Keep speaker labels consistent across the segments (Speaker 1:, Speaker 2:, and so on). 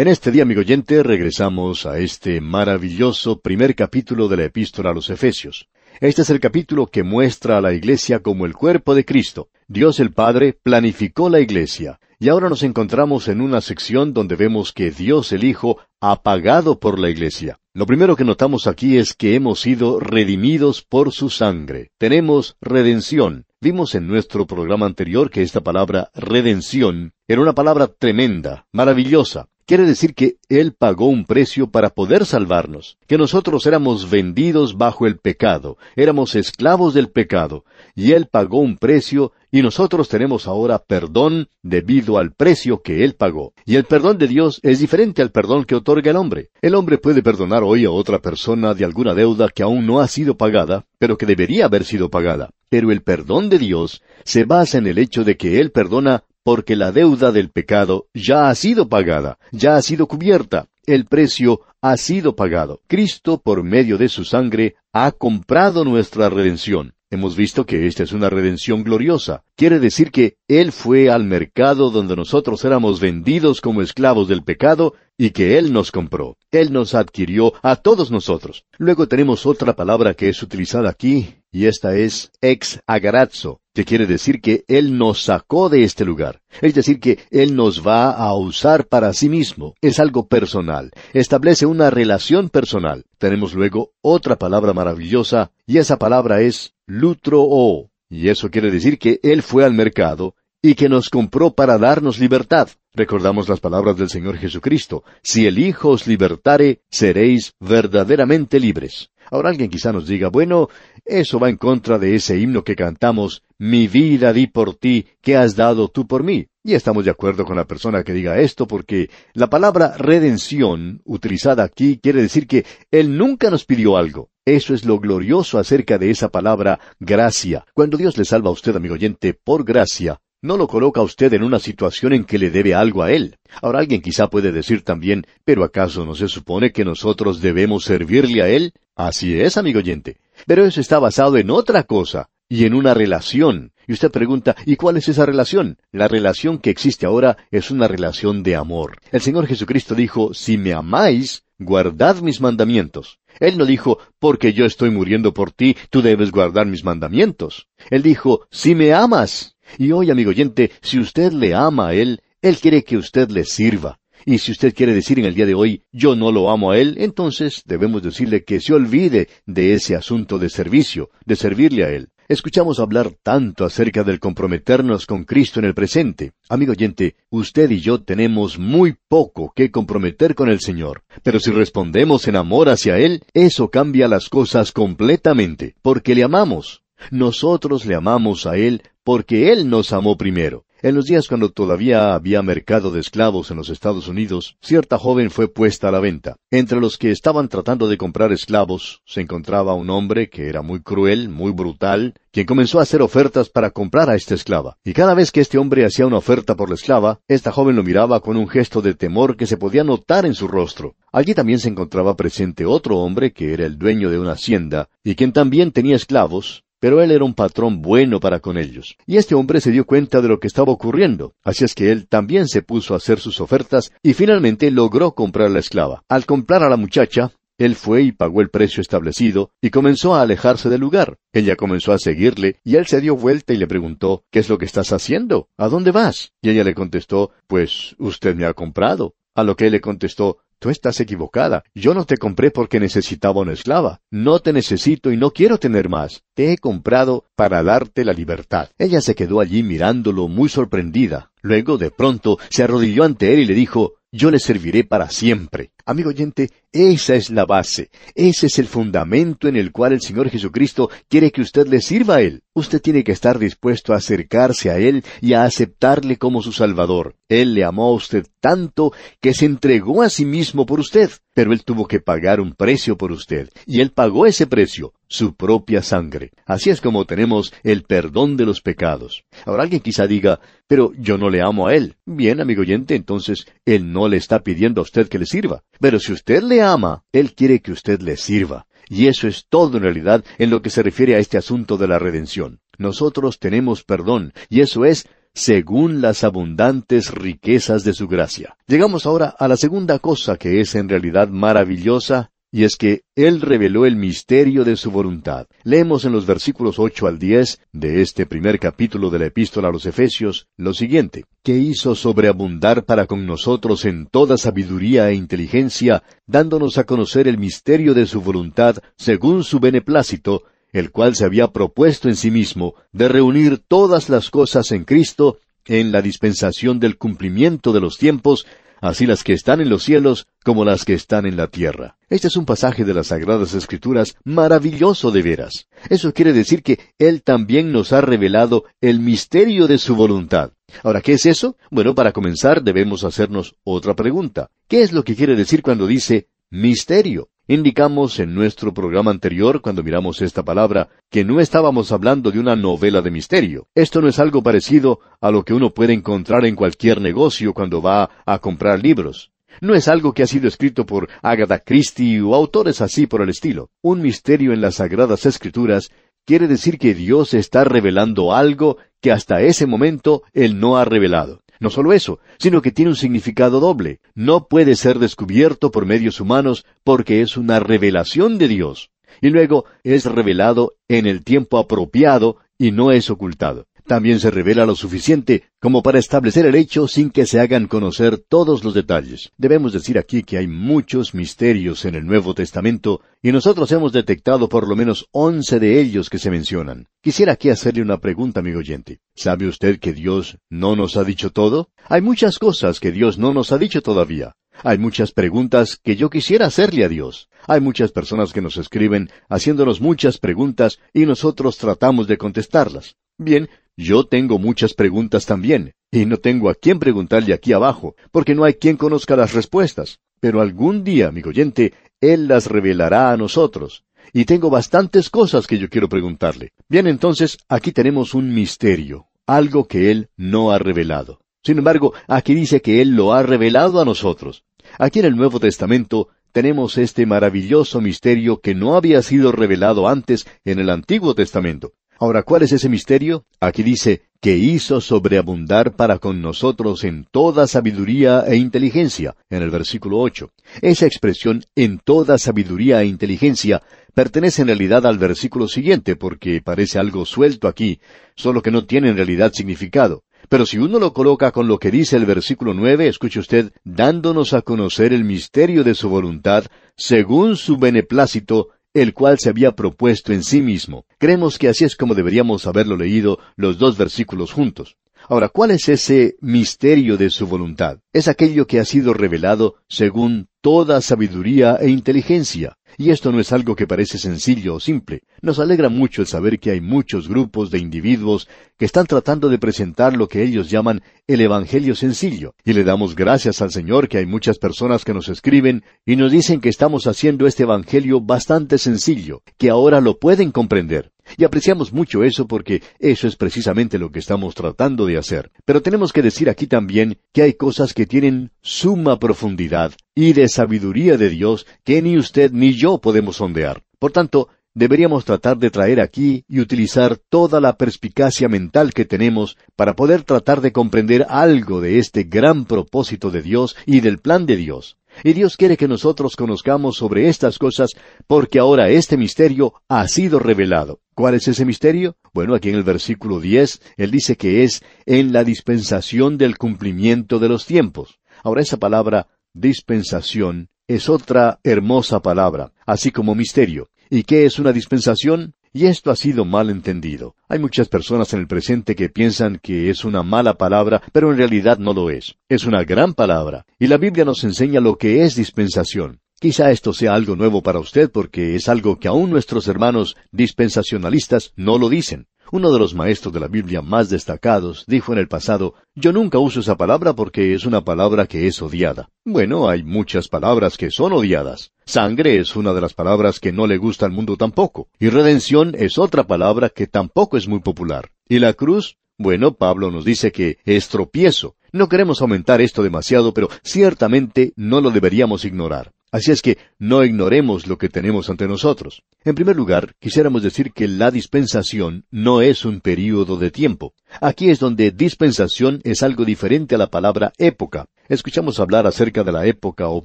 Speaker 1: En este día, amigo oyente, regresamos a este maravilloso primer capítulo de la epístola a los Efesios. Este es el capítulo que muestra a la Iglesia como el cuerpo de Cristo. Dios el Padre planificó la Iglesia, y ahora nos encontramos en una sección donde vemos que Dios el Hijo ha pagado por la Iglesia. Lo primero que notamos aquí es que hemos sido redimidos por su sangre. Tenemos redención. Vimos en nuestro programa anterior que esta palabra redención era una palabra tremenda, maravillosa. Quiere decir que Él pagó un precio para poder salvarnos, que nosotros éramos vendidos bajo el pecado, éramos esclavos del pecado, y Él pagó un precio y nosotros tenemos ahora perdón debido al precio que Él pagó. Y el perdón de Dios es diferente al perdón que otorga el hombre. El hombre puede perdonar hoy a otra persona de alguna deuda que aún no ha sido pagada, pero que debería haber sido pagada. Pero el perdón de Dios se basa en el hecho de que Él perdona porque la deuda del pecado ya ha sido pagada, ya ha sido cubierta, el precio ha sido pagado. Cristo, por medio de su sangre, ha comprado nuestra redención. Hemos visto que esta es una redención gloriosa. Quiere decir que Él fue al mercado donde nosotros éramos vendidos como esclavos del pecado y que Él nos compró. Él nos adquirió a todos nosotros. Luego tenemos otra palabra que es utilizada aquí, y esta es ex agarazzo, que quiere decir que Él nos sacó de este lugar. Es decir, que Él nos va a usar para sí mismo. Es algo personal. Establece una relación personal. Tenemos luego otra palabra maravillosa, y esa palabra es lutro o. Y eso quiere decir que Él fue al mercado y que nos compró para darnos libertad. Recordamos las palabras del Señor Jesucristo, si el Hijo os libertare, seréis verdaderamente libres. Ahora alguien quizá nos diga, bueno, eso va en contra de ese himno que cantamos, mi vida di por ti, que has dado tú por mí. Y estamos de acuerdo con la persona que diga esto porque la palabra redención, utilizada aquí, quiere decir que Él nunca nos pidió algo. Eso es lo glorioso acerca de esa palabra gracia. Cuando Dios le salva a usted, amigo oyente, por gracia, no lo coloca usted en una situación en que le debe algo a Él. Ahora alguien quizá puede decir también, pero ¿acaso no se supone que nosotros debemos servirle a Él? Así es, amigo oyente. Pero eso está basado en otra cosa, y en una relación. Y usted pregunta, ¿y cuál es esa relación? La relación que existe ahora es una relación de amor. El Señor Jesucristo dijo, si me amáis, guardad mis mandamientos. Él no dijo, porque yo estoy muriendo por ti, tú debes guardar mis mandamientos. Él dijo, si me amas, y hoy, amigo oyente, si usted le ama a Él, Él quiere que usted le sirva. Y si usted quiere decir en el día de hoy, yo no lo amo a Él, entonces debemos decirle que se olvide de ese asunto de servicio, de servirle a Él. Escuchamos hablar tanto acerca del comprometernos con Cristo en el presente. Amigo oyente, usted y yo tenemos muy poco que comprometer con el Señor. Pero si respondemos en amor hacia Él, eso cambia las cosas completamente, porque le amamos. Nosotros le amamos a Él porque Él nos amó primero. En los días cuando todavía había mercado de esclavos en los Estados Unidos, cierta joven fue puesta a la venta. Entre los que estaban tratando de comprar esclavos se encontraba un hombre que era muy cruel, muy brutal, quien comenzó a hacer ofertas para comprar a esta esclava. Y cada vez que este hombre hacía una oferta por la esclava, esta joven lo miraba con un gesto de temor que se podía notar en su rostro. Allí también se encontraba presente otro hombre que era el dueño de una hacienda, y quien también tenía esclavos, pero él era un patrón bueno para con ellos. Y este hombre se dio cuenta de lo que estaba ocurriendo, así es que él también se puso a hacer sus ofertas y finalmente logró comprar la esclava. Al comprar a la muchacha, él fue y pagó el precio establecido y comenzó a alejarse del lugar. Ella comenzó a seguirle y él se dio vuelta y le preguntó, ¿qué es lo que estás haciendo? ¿A dónde vas? Y ella le contestó, pues usted me ha comprado. A lo que él le contestó, Tú estás equivocada. Yo no te compré porque necesitaba una esclava. No te necesito y no quiero tener más. Te he comprado para darte la libertad. Ella se quedó allí mirándolo muy sorprendida. Luego, de pronto, se arrodilló ante él y le dijo, Yo le serviré para siempre. Amigo oyente, esa es la base, ese es el fundamento en el cual el Señor Jesucristo quiere que usted le sirva a Él. Usted tiene que estar dispuesto a acercarse a Él y a aceptarle como su Salvador. Él le amó a usted tanto que se entregó a sí mismo por usted, pero Él tuvo que pagar un precio por usted, y Él pagó ese precio, su propia sangre. Así es como tenemos el perdón de los pecados. Ahora alguien quizá diga, pero yo no le amo a Él. Bien, amigo oyente, entonces Él no le está pidiendo a usted que le sirva. Pero si usted le ama, Él quiere que usted le sirva. Y eso es todo en realidad en lo que se refiere a este asunto de la redención. Nosotros tenemos perdón, y eso es según las abundantes riquezas de su gracia. Llegamos ahora a la segunda cosa que es en realidad maravillosa y es que Él reveló el misterio de su voluntad. Leemos en los versículos ocho al diez de este primer capítulo de la epístola a los Efesios lo siguiente, que hizo sobreabundar para con nosotros en toda sabiduría e inteligencia, dándonos a conocer el misterio de su voluntad según su beneplácito, el cual se había propuesto en sí mismo de reunir todas las cosas en Cristo en la dispensación del cumplimiento de los tiempos, así las que están en los cielos como las que están en la tierra. Este es un pasaje de las Sagradas Escrituras maravilloso de veras. Eso quiere decir que Él también nos ha revelado el misterio de su voluntad. Ahora, ¿qué es eso? Bueno, para comenzar debemos hacernos otra pregunta. ¿Qué es lo que quiere decir cuando dice misterio? Indicamos en nuestro programa anterior, cuando miramos esta palabra, que no estábamos hablando de una novela de misterio. Esto no es algo parecido a lo que uno puede encontrar en cualquier negocio cuando va a comprar libros. No es algo que ha sido escrito por Agatha Christie o autores así por el estilo. Un misterio en las Sagradas Escrituras quiere decir que Dios está revelando algo que hasta ese momento Él no ha revelado. No solo eso, sino que tiene un significado doble. No puede ser descubierto por medios humanos porque es una revelación de Dios. Y luego es revelado en el tiempo apropiado y no es ocultado también se revela lo suficiente como para establecer el hecho sin que se hagan conocer todos los detalles. Debemos decir aquí que hay muchos misterios en el Nuevo Testamento y nosotros hemos detectado por lo menos once de ellos que se mencionan. Quisiera aquí hacerle una pregunta, amigo oyente. ¿Sabe usted que Dios no nos ha dicho todo? Hay muchas cosas que Dios no nos ha dicho todavía. Hay muchas preguntas que yo quisiera hacerle a Dios. Hay muchas personas que nos escriben haciéndonos muchas preguntas y nosotros tratamos de contestarlas. Bien, yo tengo muchas preguntas también, y no tengo a quién preguntarle aquí abajo, porque no hay quien conozca las respuestas. Pero algún día, amigo oyente, Él las revelará a nosotros. Y tengo bastantes cosas que yo quiero preguntarle. Bien, entonces, aquí tenemos un misterio, algo que Él no ha revelado. Sin embargo, aquí dice que Él lo ha revelado a nosotros. Aquí en el Nuevo Testamento tenemos este maravilloso misterio que no había sido revelado antes en el Antiguo Testamento. Ahora, ¿cuál es ese misterio? Aquí dice, que hizo sobreabundar para con nosotros en toda sabiduría e inteligencia, en el versículo ocho. Esa expresión en toda sabiduría e inteligencia pertenece en realidad al versículo siguiente, porque parece algo suelto aquí, solo que no tiene en realidad significado. Pero si uno lo coloca con lo que dice el versículo nueve, escuche usted, dándonos a conocer el misterio de su voluntad, según su beneplácito, el cual se había propuesto en sí mismo. Creemos que así es como deberíamos haberlo leído los dos versículos juntos. Ahora, ¿cuál es ese misterio de su voluntad? Es aquello que ha sido revelado según toda sabiduría e inteligencia. Y esto no es algo que parece sencillo o simple. Nos alegra mucho el saber que hay muchos grupos de individuos que están tratando de presentar lo que ellos llaman el Evangelio sencillo. Y le damos gracias al Señor que hay muchas personas que nos escriben y nos dicen que estamos haciendo este Evangelio bastante sencillo, que ahora lo pueden comprender. Y apreciamos mucho eso porque eso es precisamente lo que estamos tratando de hacer. Pero tenemos que decir aquí también que hay cosas que tienen suma profundidad y de sabiduría de Dios que ni usted ni yo podemos sondear. Por tanto, deberíamos tratar de traer aquí y utilizar toda la perspicacia mental que tenemos para poder tratar de comprender algo de este gran propósito de Dios y del plan de Dios. Y Dios quiere que nosotros conozcamos sobre estas cosas porque ahora este misterio ha sido revelado. ¿Cuál es ese misterio? Bueno, aquí en el versículo diez, Él dice que es en la dispensación del cumplimiento de los tiempos. Ahora esa palabra dispensación es otra hermosa palabra, así como misterio. ¿Y qué es una dispensación? Y esto ha sido mal entendido. Hay muchas personas en el presente que piensan que es una mala palabra, pero en realidad no lo es. Es una gran palabra. Y la Biblia nos enseña lo que es dispensación. Quizá esto sea algo nuevo para usted porque es algo que aún nuestros hermanos dispensacionalistas no lo dicen. Uno de los maestros de la Biblia más destacados dijo en el pasado, yo nunca uso esa palabra porque es una palabra que es odiada. Bueno, hay muchas palabras que son odiadas. Sangre es una de las palabras que no le gusta al mundo tampoco. Y redención es otra palabra que tampoco es muy popular. ¿Y la cruz? Bueno, Pablo nos dice que es tropiezo. No queremos aumentar esto demasiado, pero ciertamente no lo deberíamos ignorar. Así es que no ignoremos lo que tenemos ante nosotros. En primer lugar, quisiéramos decir que la dispensación no es un período de tiempo. Aquí es donde dispensación es algo diferente a la palabra época. Escuchamos hablar acerca de la época o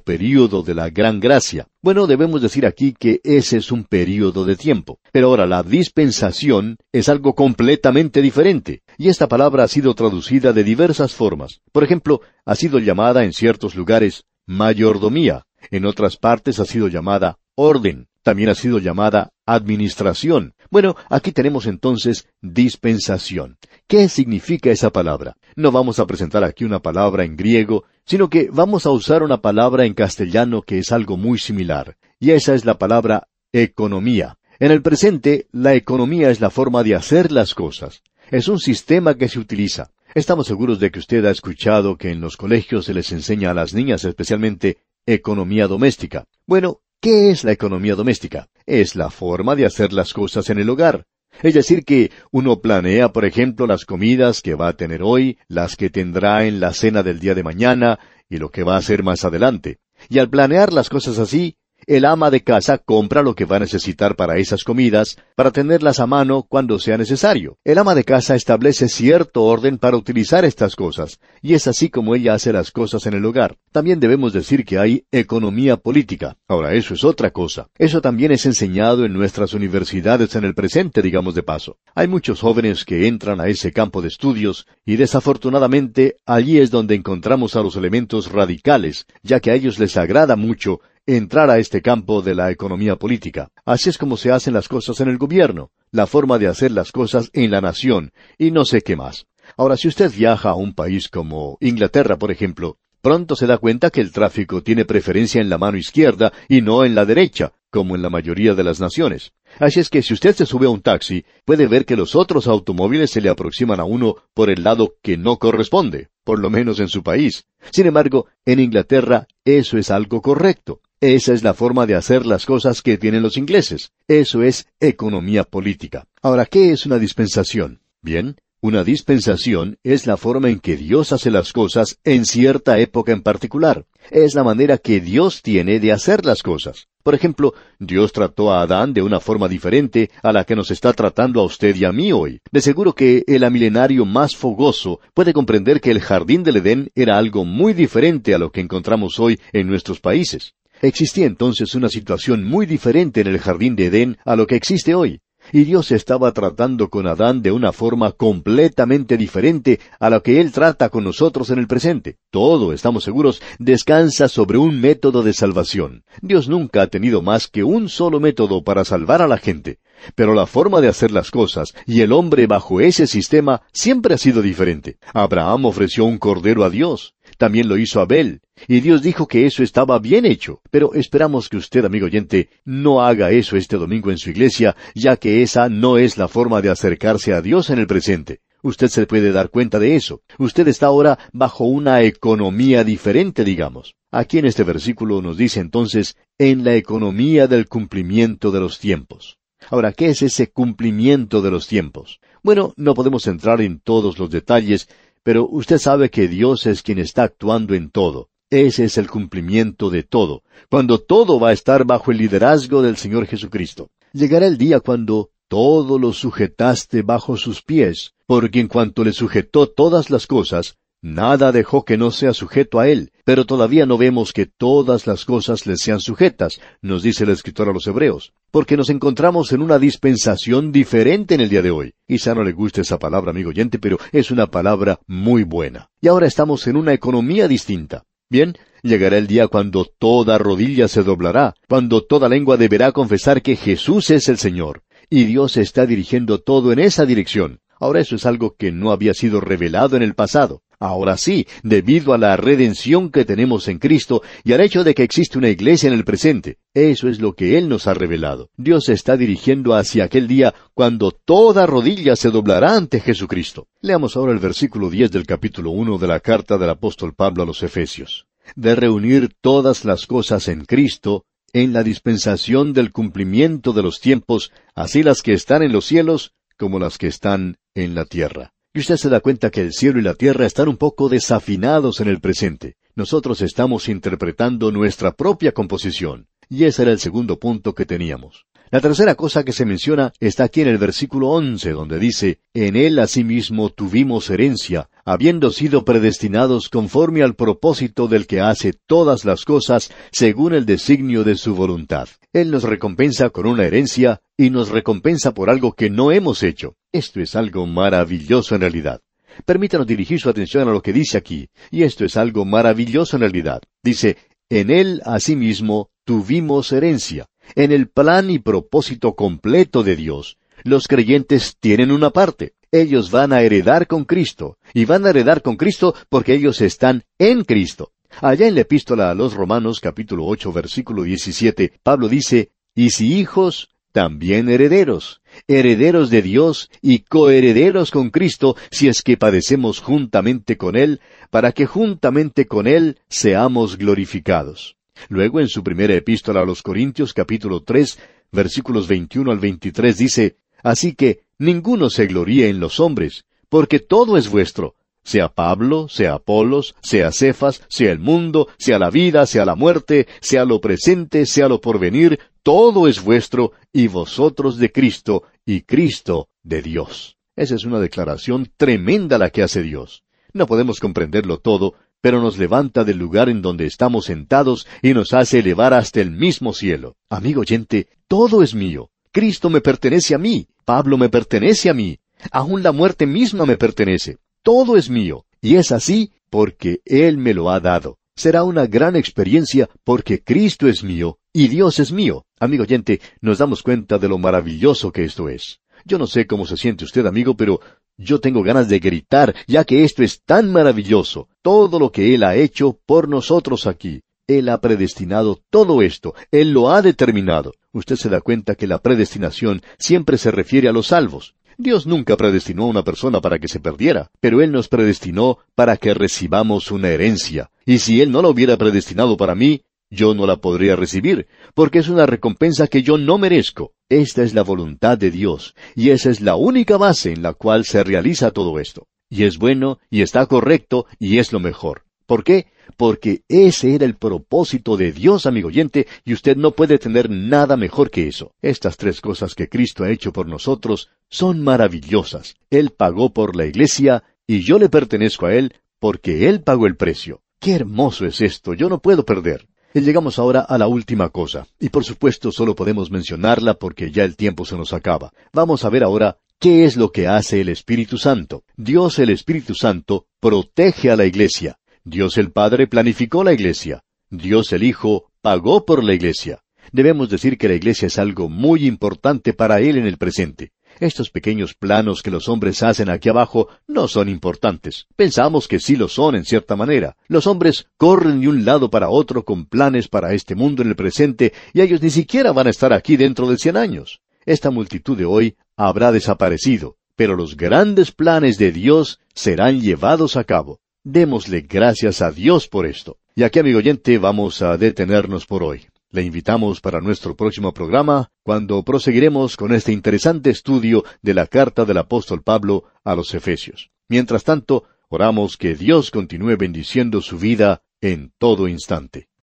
Speaker 1: período de la gran gracia. Bueno, debemos decir aquí que ese es un período de tiempo. Pero ahora la dispensación es algo completamente diferente. Y esta palabra ha sido traducida de diversas formas. Por ejemplo, ha sido llamada en ciertos lugares mayordomía, en otras partes ha sido llamada orden, también ha sido llamada administración. Bueno, aquí tenemos entonces dispensación. ¿Qué significa esa palabra? No vamos a presentar aquí una palabra en griego, sino que vamos a usar una palabra en castellano que es algo muy similar, y esa es la palabra economía. En el presente, la economía es la forma de hacer las cosas. Es un sistema que se utiliza. Estamos seguros de que usted ha escuchado que en los colegios se les enseña a las niñas especialmente economía doméstica. Bueno, ¿qué es la economía doméstica? Es la forma de hacer las cosas en el hogar. Es decir, que uno planea, por ejemplo, las comidas que va a tener hoy, las que tendrá en la cena del día de mañana y lo que va a hacer más adelante. Y al planear las cosas así, el ama de casa compra lo que va a necesitar para esas comidas, para tenerlas a mano cuando sea necesario. El ama de casa establece cierto orden para utilizar estas cosas, y es así como ella hace las cosas en el hogar. También debemos decir que hay economía política. Ahora, eso es otra cosa. Eso también es enseñado en nuestras universidades en el presente, digamos de paso. Hay muchos jóvenes que entran a ese campo de estudios, y desafortunadamente allí es donde encontramos a los elementos radicales, ya que a ellos les agrada mucho entrar a este campo de la economía política. Así es como se hacen las cosas en el gobierno, la forma de hacer las cosas en la nación, y no sé qué más. Ahora, si usted viaja a un país como Inglaterra, por ejemplo, pronto se da cuenta que el tráfico tiene preferencia en la mano izquierda y no en la derecha, como en la mayoría de las naciones. Así es que si usted se sube a un taxi, puede ver que los otros automóviles se le aproximan a uno por el lado que no corresponde, por lo menos en su país. Sin embargo, en Inglaterra eso es algo correcto. Esa es la forma de hacer las cosas que tienen los ingleses. Eso es economía política. Ahora, ¿qué es una dispensación? Bien, una dispensación es la forma en que Dios hace las cosas en cierta época en particular. Es la manera que Dios tiene de hacer las cosas. Por ejemplo, Dios trató a Adán de una forma diferente a la que nos está tratando a usted y a mí hoy. De seguro que el amilenario más fogoso puede comprender que el jardín del Edén era algo muy diferente a lo que encontramos hoy en nuestros países. Existía entonces una situación muy diferente en el jardín de Edén a lo que existe hoy, y Dios estaba tratando con Adán de una forma completamente diferente a lo que Él trata con nosotros en el presente. Todo, estamos seguros, descansa sobre un método de salvación. Dios nunca ha tenido más que un solo método para salvar a la gente. Pero la forma de hacer las cosas y el hombre bajo ese sistema siempre ha sido diferente. Abraham ofreció un cordero a Dios. También lo hizo Abel. Y Dios dijo que eso estaba bien hecho. Pero esperamos que usted, amigo oyente, no haga eso este domingo en su iglesia, ya que esa no es la forma de acercarse a Dios en el presente. Usted se puede dar cuenta de eso. Usted está ahora bajo una economía diferente, digamos. Aquí en este versículo nos dice entonces, en la economía del cumplimiento de los tiempos. Ahora, ¿qué es ese cumplimiento de los tiempos? Bueno, no podemos entrar en todos los detalles, pero usted sabe que Dios es quien está actuando en todo. Ese es el cumplimiento de todo, cuando todo va a estar bajo el liderazgo del Señor Jesucristo. Llegará el día cuando todo lo sujetaste bajo sus pies, porque en cuanto le sujetó todas las cosas, Nada dejó que no sea sujeto a él, pero todavía no vemos que todas las cosas le sean sujetas, nos dice el escritor a los Hebreos, porque nos encontramos en una dispensación diferente en el día de hoy. Quizá no le guste esa palabra, amigo oyente, pero es una palabra muy buena. Y ahora estamos en una economía distinta. Bien, llegará el día cuando toda rodilla se doblará, cuando toda lengua deberá confesar que Jesús es el Señor, y Dios está dirigiendo todo en esa dirección. Ahora eso es algo que no había sido revelado en el pasado. Ahora sí, debido a la redención que tenemos en Cristo y al hecho de que existe una iglesia en el presente, eso es lo que Él nos ha revelado. Dios se está dirigiendo hacia aquel día cuando toda rodilla se doblará ante Jesucristo. Leamos ahora el versículo diez del capítulo uno de la carta del apóstol Pablo a los Efesios. De reunir todas las cosas en Cristo, en la dispensación del cumplimiento de los tiempos, así las que están en los cielos como las que están en la tierra. Y usted se da cuenta que el cielo y la tierra están un poco desafinados en el presente. nosotros estamos interpretando nuestra propia composición. Y ese era el segundo punto que teníamos. La tercera cosa que se menciona está aquí en el versículo once, donde dice, En él asimismo tuvimos herencia, habiendo sido predestinados conforme al propósito del que hace todas las cosas según el designio de su voluntad. Él nos recompensa con una herencia y nos recompensa por algo que no hemos hecho. Esto es algo maravilloso en realidad. Permítanos dirigir su atención a lo que dice aquí, y esto es algo maravilloso en realidad. Dice, en él asimismo tuvimos herencia en el plan y propósito completo de Dios. Los creyentes tienen una parte. Ellos van a heredar con Cristo. Y van a heredar con Cristo porque ellos están en Cristo. Allá en la epístola a los Romanos capítulo ocho versículo diecisiete, Pablo dice, Y si hijos, también herederos, herederos de Dios y coherederos con Cristo, si es que padecemos juntamente con Él, para que juntamente con Él seamos glorificados. Luego en su primera epístola a los Corintios capítulo tres versículos 21 al 23 dice, Así que ninguno se gloríe en los hombres, porque todo es vuestro, sea Pablo, sea Apolos, sea Cefas, sea el mundo, sea la vida, sea la muerte, sea lo presente, sea lo porvenir, todo es vuestro, y vosotros de Cristo, y Cristo de Dios. Esa es una declaración tremenda la que hace Dios. No podemos comprenderlo todo, pero nos levanta del lugar en donde estamos sentados y nos hace elevar hasta el mismo cielo. Amigo oyente, todo es mío. Cristo me pertenece a mí. Pablo me pertenece a mí. Aún la muerte misma me pertenece. Todo es mío. Y es así porque Él me lo ha dado. Será una gran experiencia porque Cristo es mío y Dios es mío. Amigo oyente, nos damos cuenta de lo maravilloso que esto es. Yo no sé cómo se siente usted, amigo, pero yo tengo ganas de gritar, ya que esto es tan maravilloso, todo lo que Él ha hecho por nosotros aquí. Él ha predestinado todo esto, Él lo ha determinado. Usted se da cuenta que la predestinación siempre se refiere a los salvos. Dios nunca predestinó a una persona para que se perdiera, pero Él nos predestinó para que recibamos una herencia. Y si Él no lo hubiera predestinado para mí, yo no la podría recibir, porque es una recompensa que yo no merezco. Esta es la voluntad de Dios, y esa es la única base en la cual se realiza todo esto. Y es bueno, y está correcto, y es lo mejor. ¿Por qué? Porque ese era el propósito de Dios, amigo oyente, y usted no puede tener nada mejor que eso. Estas tres cosas que Cristo ha hecho por nosotros son maravillosas. Él pagó por la iglesia, y yo le pertenezco a Él, porque Él pagó el precio. Qué hermoso es esto, yo no puedo perder. Llegamos ahora a la última cosa, y por supuesto solo podemos mencionarla porque ya el tiempo se nos acaba. Vamos a ver ahora qué es lo que hace el Espíritu Santo. Dios el Espíritu Santo protege a la iglesia. Dios el Padre planificó la iglesia. Dios el Hijo pagó por la iglesia. Debemos decir que la iglesia es algo muy importante para Él en el presente. Estos pequeños planos que los hombres hacen aquí abajo no son importantes. Pensamos que sí lo son en cierta manera. Los hombres corren de un lado para otro con planes para este mundo en el presente y ellos ni siquiera van a estar aquí dentro de cien años. Esta multitud de hoy habrá desaparecido, pero los grandes planes de Dios serán llevados a cabo. Démosle gracias a Dios por esto. Y aquí, amigo oyente, vamos a detenernos por hoy. Le invitamos para nuestro próximo programa, cuando proseguiremos con este interesante estudio de la carta del apóstol Pablo a los Efesios. Mientras tanto, oramos que Dios continúe bendiciendo su vida en todo instante.